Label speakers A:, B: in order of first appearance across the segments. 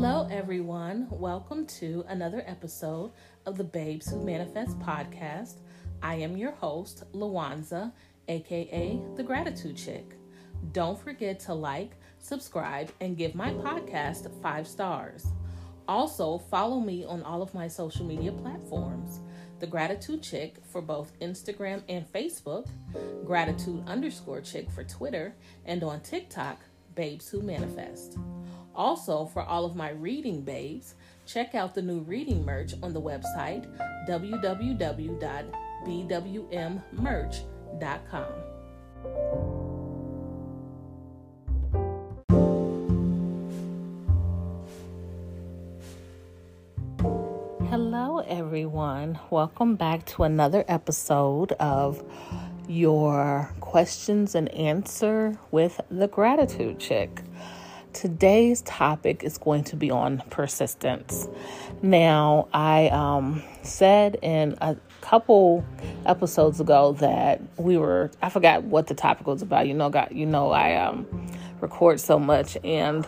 A: Hello, everyone. Welcome to another episode of the Babes Who Manifest podcast. I am your host, Lawanza, aka the Gratitude Chick. Don't forget to like, subscribe, and give my podcast five stars. Also, follow me on all of my social media platforms The Gratitude Chick for both Instagram and Facebook, Gratitude underscore Chick for Twitter, and on TikTok, Babes Who Manifest. Also, for all of my reading babes, check out the new reading merch on the website www.bwmmerch.com. Hello, everyone. Welcome back to another episode of your questions and answer with the gratitude chick. Today's topic is going to be on persistence. Now, I um, said in a couple episodes ago that we were I forgot what the topic was about. You know, got you know I um, record so much and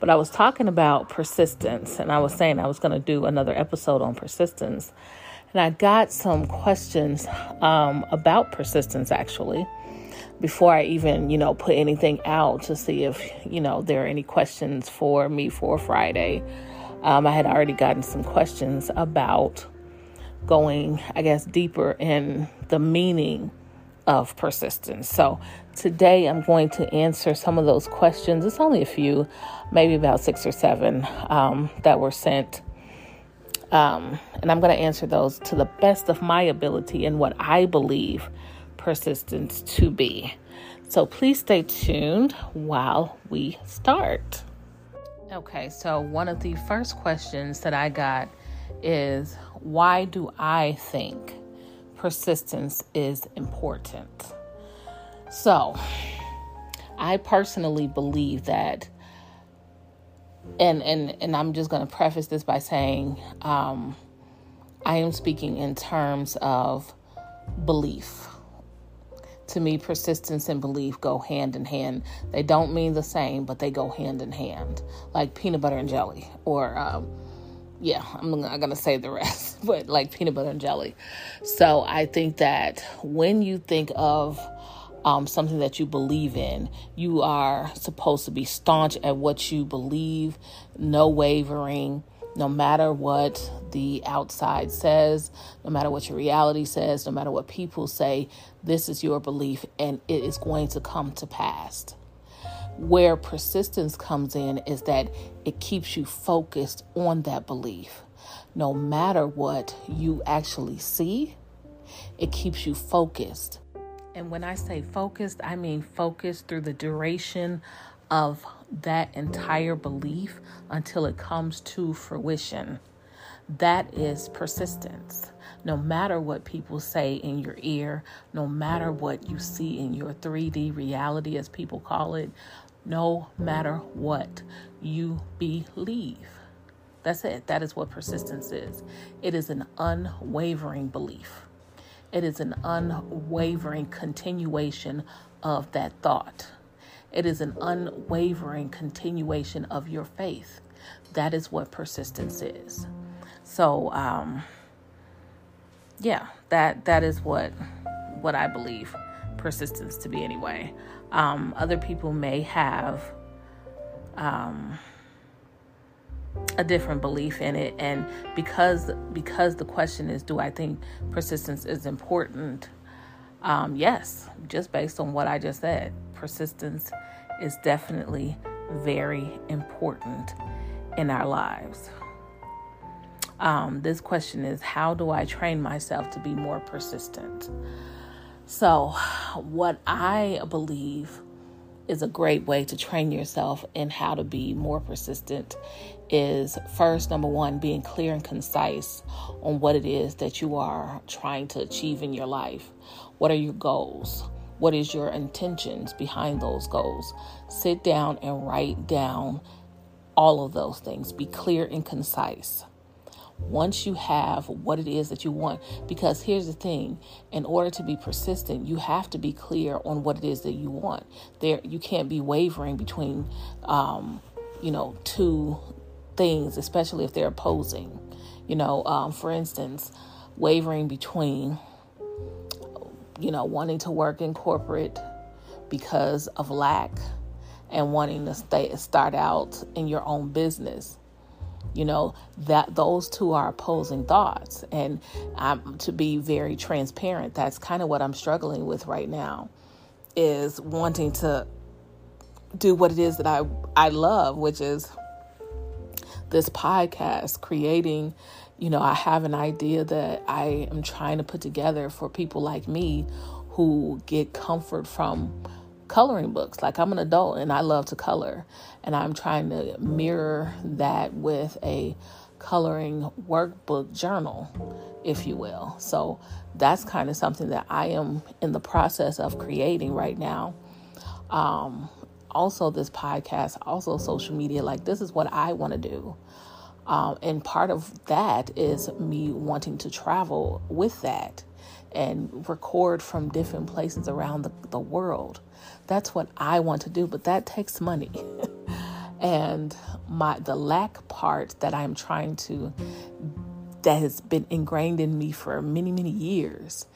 A: but I was talking about persistence and I was saying I was going to do another episode on persistence. And I got some questions um, about persistence actually before I even, you know, put anything out to see if, you know, there are any questions for me for Friday. Um, I had already gotten some questions about going, I guess, deeper in the meaning of persistence. So today I'm going to answer some of those questions. It's only a few, maybe about six or seven um, that were sent. Um, and I'm going to answer those to the best of my ability and what I believe persistence to be. So please stay tuned while we start. Okay, so one of the first questions that I got is why do I think persistence is important? So, I personally believe that and and and I'm just going to preface this by saying um, I am speaking in terms of belief. To me, persistence and belief go hand in hand. They don't mean the same, but they go hand in hand, like peanut butter and jelly, or um, yeah, I'm not to say the rest, but like peanut butter and jelly. So I think that when you think of um, something that you believe in. You are supposed to be staunch at what you believe, no wavering, no matter what the outside says, no matter what your reality says, no matter what people say, this is your belief and it is going to come to pass. Where persistence comes in is that it keeps you focused on that belief. No matter what you actually see, it keeps you focused. And when I say focused, I mean focused through the duration of that entire belief until it comes to fruition. That is persistence. No matter what people say in your ear, no matter what you see in your 3D reality, as people call it, no matter what you believe. That's it. That is what persistence is. It is an unwavering belief. It is an unwavering continuation of that thought. It is an unwavering continuation of your faith. That is what persistence is. So, um, yeah, that that is what what I believe persistence to be anyway. Um, other people may have um, a different belief in it and because because the question is do i think persistence is important um, yes just based on what i just said persistence is definitely very important in our lives. Um, this question is how do i train myself to be more persistent? So what i believe is a great way to train yourself in how to be more persistent is first number one being clear and concise on what it is that you are trying to achieve in your life. What are your goals what is your intentions behind those goals? Sit down and write down all of those things. Be clear and concise. Once you have what it is that you want because here's the thing in order to be persistent you have to be clear on what it is that you want. There you can't be wavering between um, you know two things, especially if they're opposing. You know, um, for instance, wavering between, you know, wanting to work in corporate because of lack and wanting to stay start out in your own business. You know that those two are opposing thoughts. And um, to be very transparent that's kind of what i'm struggling with right now is wanting to do what it is that i i love which is this podcast creating you know i have an idea that i am trying to put together for people like me who get comfort from coloring books. Like I'm an adult and I love to color, and I'm trying to mirror that with a coloring workbook journal, if you will. So that's kind of something that I am in the process of creating right now. Um, also, this podcast, also social media, like this is what I want to do. Um, and part of that is me wanting to travel with that and record from different places around the, the world. That's what I want to do, but that takes money. and my the lack part that I'm trying to that has been ingrained in me for many, many years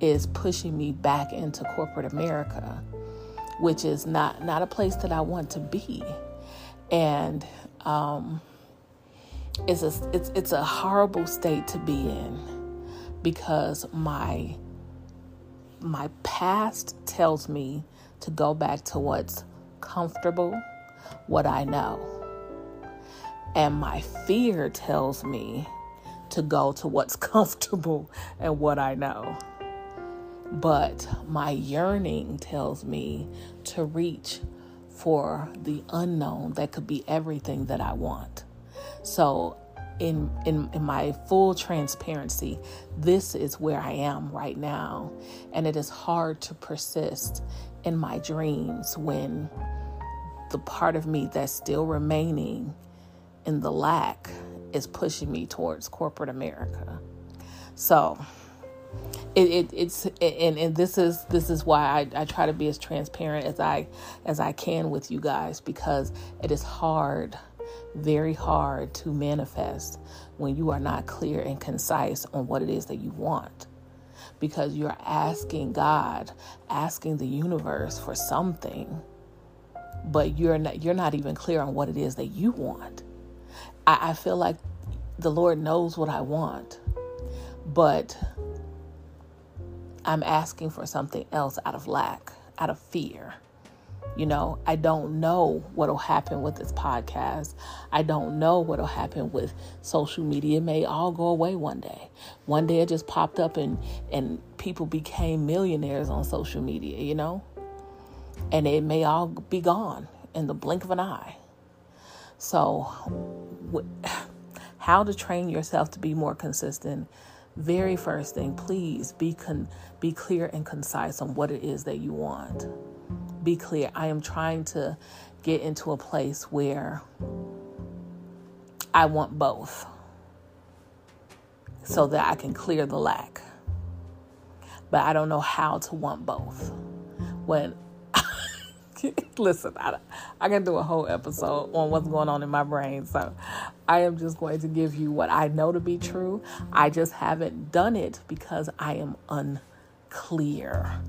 A: is pushing me back into corporate America, which is not not a place that I want to be. And um, it's a it's it's a horrible state to be in because my my past tells me to go back to what's comfortable, what I know. And my fear tells me to go to what's comfortable and what I know. But my yearning tells me to reach for the unknown that could be everything that I want. So in, in in my full transparency, this is where I am right now, and it is hard to persist in my dreams when the part of me that's still remaining in the lack is pushing me towards corporate America. So it, it it's and, and this is this is why I, I try to be as transparent as I as I can with you guys because it is hard very hard to manifest when you are not clear and concise on what it is that you want. Because you're asking God, asking the universe for something, but you're not you're not even clear on what it is that you want. I, I feel like the Lord knows what I want, but I'm asking for something else out of lack, out of fear. You know, I don't know what'll happen with this podcast. I don't know what'll happen with social media. It may all go away one day. One day it just popped up and and people became millionaires on social media, you know? And it may all be gone in the blink of an eye. So, how to train yourself to be more consistent? Very first thing, please be con- be clear and concise on what it is that you want be clear. I am trying to get into a place where I want both so that I can clear the lack. But I don't know how to want both. When, listen, I, I can do a whole episode on what's going on in my brain. So I am just going to give you what I know to be true. I just haven't done it because I am unclear.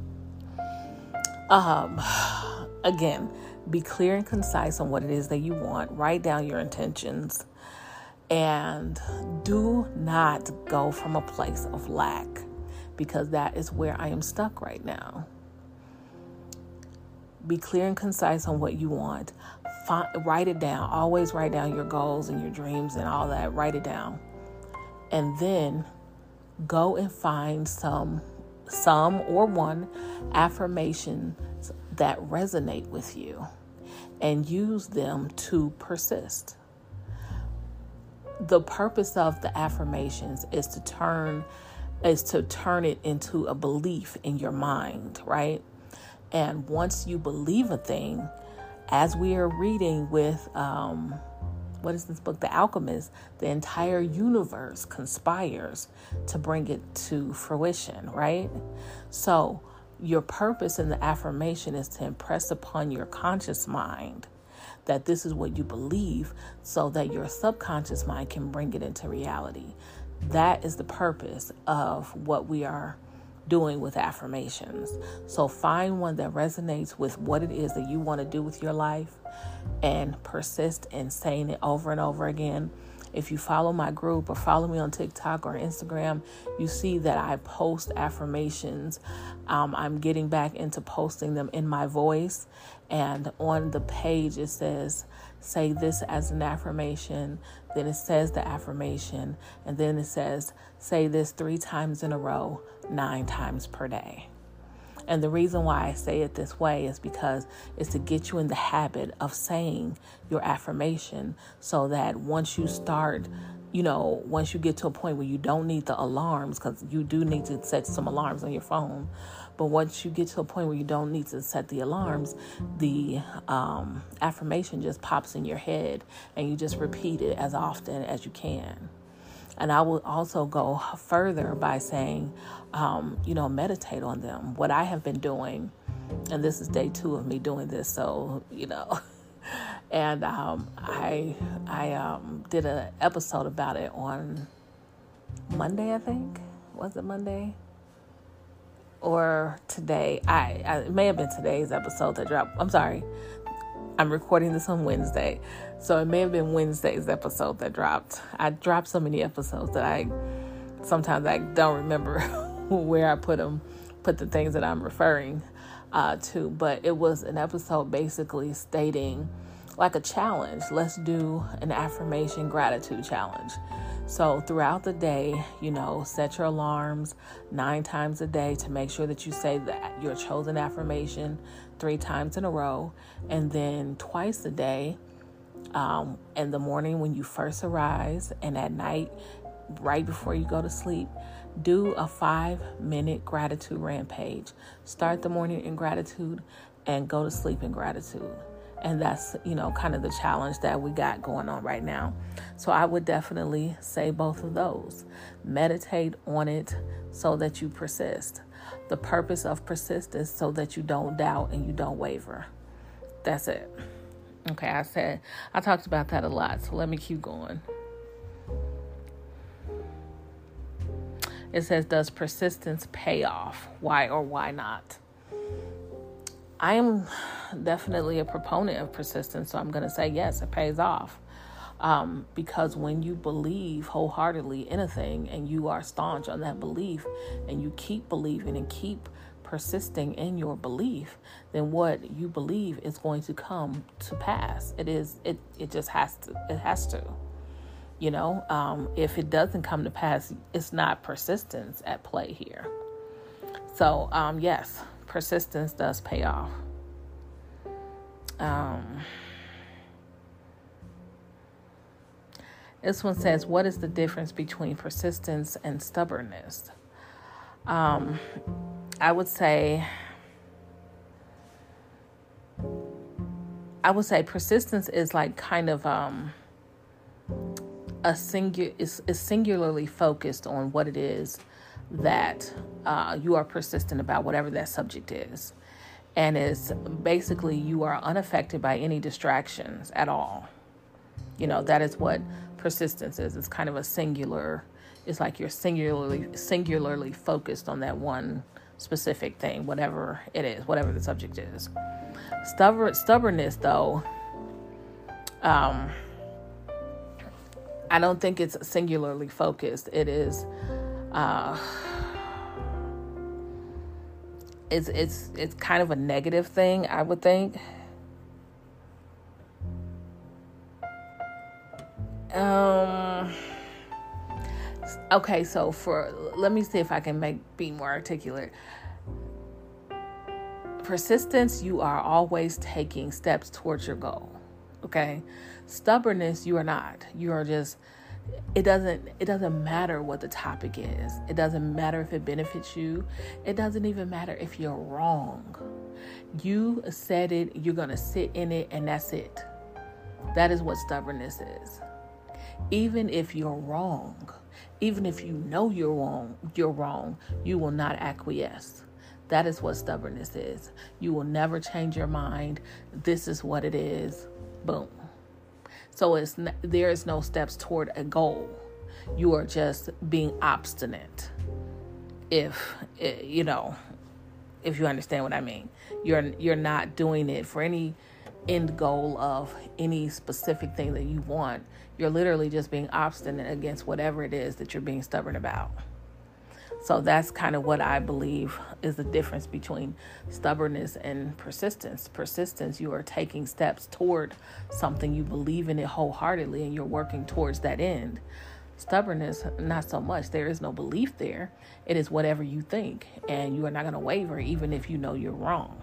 A: Um, again, be clear and concise on what it is that you want. Write down your intentions. And do not go from a place of lack because that is where I am stuck right now. Be clear and concise on what you want. Find, write it down. Always write down your goals and your dreams and all that. Write it down. And then go and find some some or one affirmations that resonate with you and use them to persist. The purpose of the affirmations is to turn is to turn it into a belief in your mind, right? And once you believe a thing, as we are reading with um, what is this book? The Alchemist. The entire universe conspires to bring it to fruition, right? So, your purpose in the affirmation is to impress upon your conscious mind that this is what you believe so that your subconscious mind can bring it into reality. That is the purpose of what we are doing with affirmations. So find one that resonates with what it is that you want to do with your life and persist in saying it over and over again if you follow my group or follow me on TikTok or Instagram, you see that I post affirmations. Um, I'm getting back into posting them in my voice. And on the page, it says, say this as an affirmation. Then it says the affirmation. And then it says, say this three times in a row, nine times per day. And the reason why I say it this way is because it's to get you in the habit of saying your affirmation so that once you start, you know, once you get to a point where you don't need the alarms, because you do need to set some alarms on your phone, but once you get to a point where you don't need to set the alarms, the um, affirmation just pops in your head and you just repeat it as often as you can. And I will also go further by saying, um, you know, meditate on them. What I have been doing, and this is day two of me doing this, so, you know. and um, I I um, did an episode about it on Monday, I think. Was it Monday? Or today? I, I it may have been today's episode that dropped. I'm sorry. I'm recording this on Wednesday. So it may have been Wednesday's episode that dropped. I dropped so many episodes that I sometimes I don't remember where I put them, put the things that I'm referring uh, to. But it was an episode basically stating like a challenge. Let's do an affirmation gratitude challenge. So throughout the day, you know, set your alarms nine times a day to make sure that you say that your chosen affirmation three times in a row, and then twice a day um, in the morning when you first arise, and at night, right before you go to sleep, do a five minute gratitude rampage. Start the morning in gratitude and go to sleep in gratitude. And that's, you know, kind of the challenge that we got going on right now. So I would definitely say both of those. Meditate on it so that you persist. The purpose of persistence so that you don't doubt and you don't waver. That's it. Okay, I said, I talked about that a lot, so let me keep going. It says, Does persistence pay off? Why or why not? I am definitely a proponent of persistence, so I'm going to say yes, it pays off. Um, because when you believe wholeheartedly in a thing and you are staunch on that belief and you keep believing and keep persisting in your belief, then what you believe is going to come to pass. It is it it just has to it has to. You know, um, if it doesn't come to pass, it's not persistence at play here. So um, yes, persistence does pay off. Um, this one says, "What is the difference between persistence and stubbornness?" Um, I would say I would say persistence is like kind of um a singular is, is singularly focused on what it is that uh, you are persistent about, whatever that subject is. And it's basically you are unaffected by any distractions at all. You know, that is what persistence is. It's kind of a singular, it's like you're singularly singularly focused on that one specific thing, whatever it is, whatever the subject is. Stubborn, stubbornness, though, um, I don't think it's singularly focused. It is, uh, it's it's it's kind of a negative thing, I would think. Um. Okay, so for let me see if I can make be more articulate persistence, you are always taking steps towards your goal. Okay? Stubbornness, you are not. You are just it doesn't it doesn't matter what the topic is. It doesn't matter if it benefits you. It doesn't even matter if you're wrong. You said it, you're going to sit in it and that's it. That is what stubbornness is. Even if you're wrong, even if you know you're wrong, you're wrong, you will not acquiesce. That is what stubbornness is. You will never change your mind. This is what it is. Boom. So it's there is no steps toward a goal. You are just being obstinate. If eh, you know, if you understand what I mean, you're you're not doing it for any end goal of any specific thing that you want. You're literally just being obstinate against whatever it is that you're being stubborn about. So that's kind of what I believe is the difference between stubbornness and persistence. Persistence, you are taking steps toward something you believe in it wholeheartedly and you're working towards that end. Stubbornness, not so much. There is no belief there. It is whatever you think, and you are not going to waver even if you know you're wrong.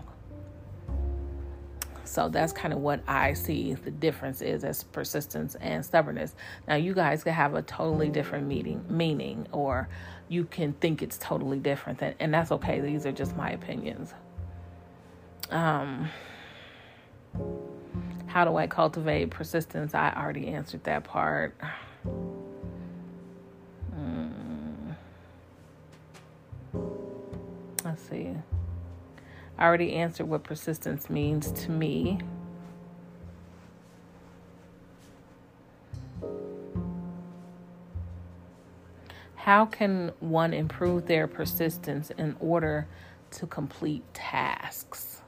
A: So that's kind of what I see the difference is as persistence and stubbornness. Now you guys could have a totally different meaning meaning or you can think it's totally different and, and that's okay. These are just my opinions. Um how do I cultivate persistence? I already answered that part. Hmm. Let's see. I already answered what persistence means to me. How can one improve their persistence in order to complete tasks?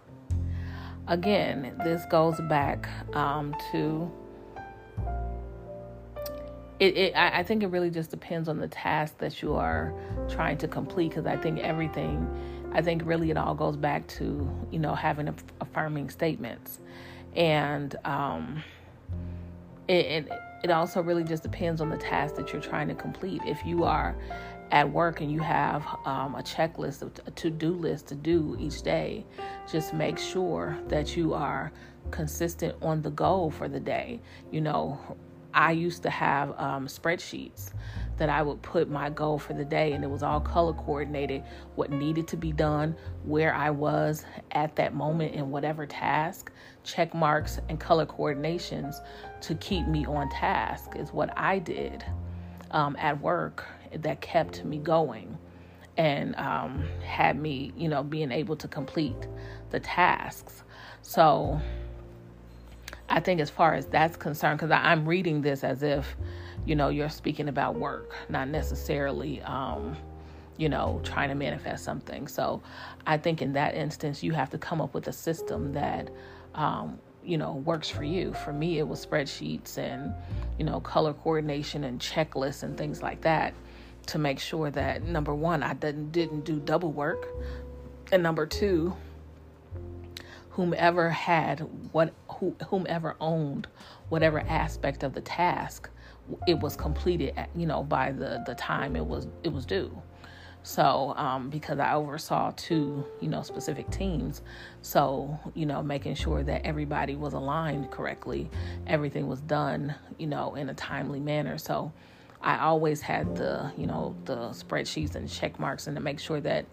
A: Again, this goes back um, to it, it, I think it really just depends on the task that you are trying to complete because I think everything I think really it all goes back to, you know, having affirming statements. And um, it, it, it also really just depends on the task that you're trying to complete. If you are at work and you have um, a checklist, a to do list to do each day, just make sure that you are consistent on the goal for the day. You know, I used to have um, spreadsheets that I would put my goal for the day, and it was all color coordinated what needed to be done, where I was at that moment in whatever task, check marks, and color coordinations to keep me on task is what I did um, at work that kept me going and um, had me, you know, being able to complete the tasks. So, I think as far as that's concerned, because I'm reading this as if, you know, you're speaking about work, not necessarily, um, you know, trying to manifest something. So I think in that instance, you have to come up with a system that, um, you know, works for you. For me, it was spreadsheets and, you know, color coordination and checklists and things like that to make sure that number one, I didn't didn't do double work, and number two, whomever had what who, whomever owned whatever aspect of the task it was completed you know by the the time it was it was due. So um, because i oversaw two you know specific teams. So you know making sure that everybody was aligned correctly everything was done you know in a timely manner. So i always had the you know the spreadsheets and check marks and to make sure that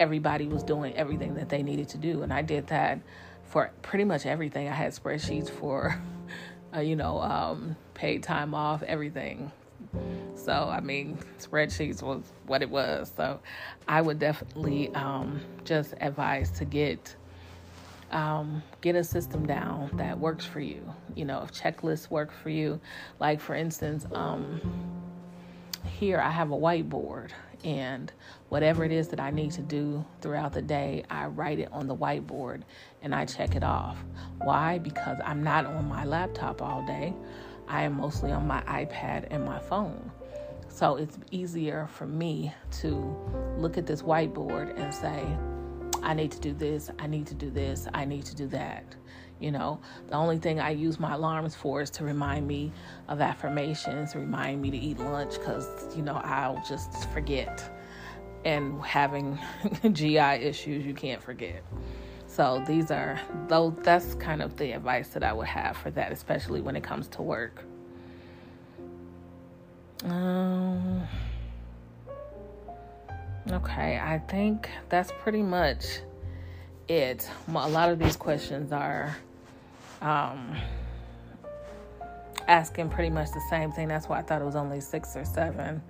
A: everybody was doing everything that they needed to do. And I did that for pretty much everything. I had spreadsheets for, uh, you know, um, paid time off, everything. So, I mean, spreadsheets was what it was. So, I would definitely um, just advise to get um, get a system down that works for you. You know, if checklists work for you, like for instance, um, here I have a whiteboard and whatever it is that I need to do throughout the day, I write it on the whiteboard and I check it off. Why? Because I'm not on my laptop all day. I am mostly on my iPad and my phone. So it's easier for me to look at this whiteboard and say, I need to do this, I need to do this, I need to do that. You know, the only thing I use my alarms for is to remind me of affirmations, remind me to eat lunch because, you know, I'll just forget. And having GI issues, you can't forget. So these are though that's kind of the advice that I would have for that, especially when it comes to work. Um Okay, I think that's pretty much it. A lot of these questions are um, asking pretty much the same thing. That's why I thought it was only six or seven,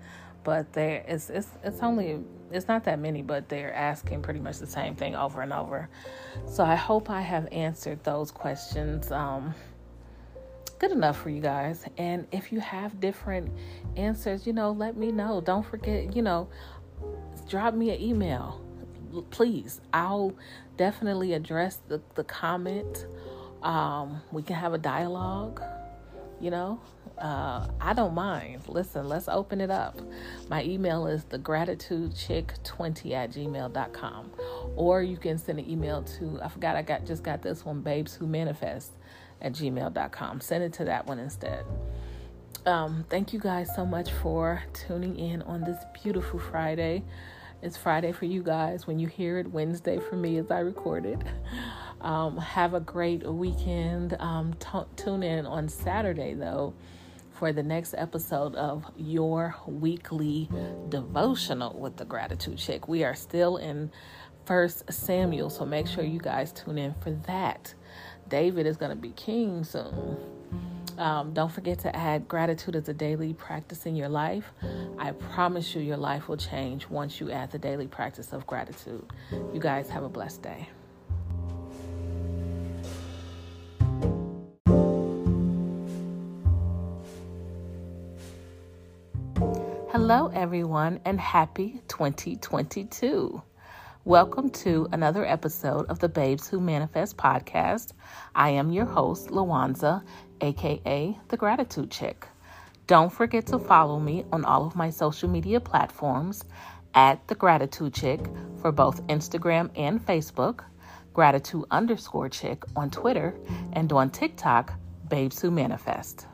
A: but there it's it's it's only it's not that many, but they're asking pretty much the same thing over and over. So I hope I have answered those questions. Um, good enough for you guys. And if you have different answers, you know, let me know. Don't forget, you know, drop me an email. Please. I'll definitely address the, the comment. Um, we can have a dialogue, you know. Uh, I don't mind. Listen, let's open it up. My email is thegratitudechick20 at gmail.com. Or you can send an email to, I forgot I got just got this one, babes who manifest at gmail.com. Send it to that one instead. Um, thank you guys so much for tuning in on this beautiful Friday. It's Friday for you guys when you hear it, Wednesday for me as I record it. Um, have a great weekend. Um, t- tune in on Saturday, though, for the next episode of your weekly devotional with the Gratitude Chick. We are still in First Samuel, so make sure you guys tune in for that. David is going to be king soon. Um, don't forget to add gratitude as a daily practice in your life. I promise you, your life will change once you add the daily practice of gratitude. You guys have a blessed day. Hello, everyone, and happy 2022. Welcome to another episode of the Babes Who Manifest podcast. I am your host, Lawanza, aka The Gratitude Chick. Don't forget to follow me on all of my social media platforms at The Gratitude Chick for both Instagram and Facebook, Gratitude underscore Chick on Twitter, and on TikTok, Babes Who Manifest.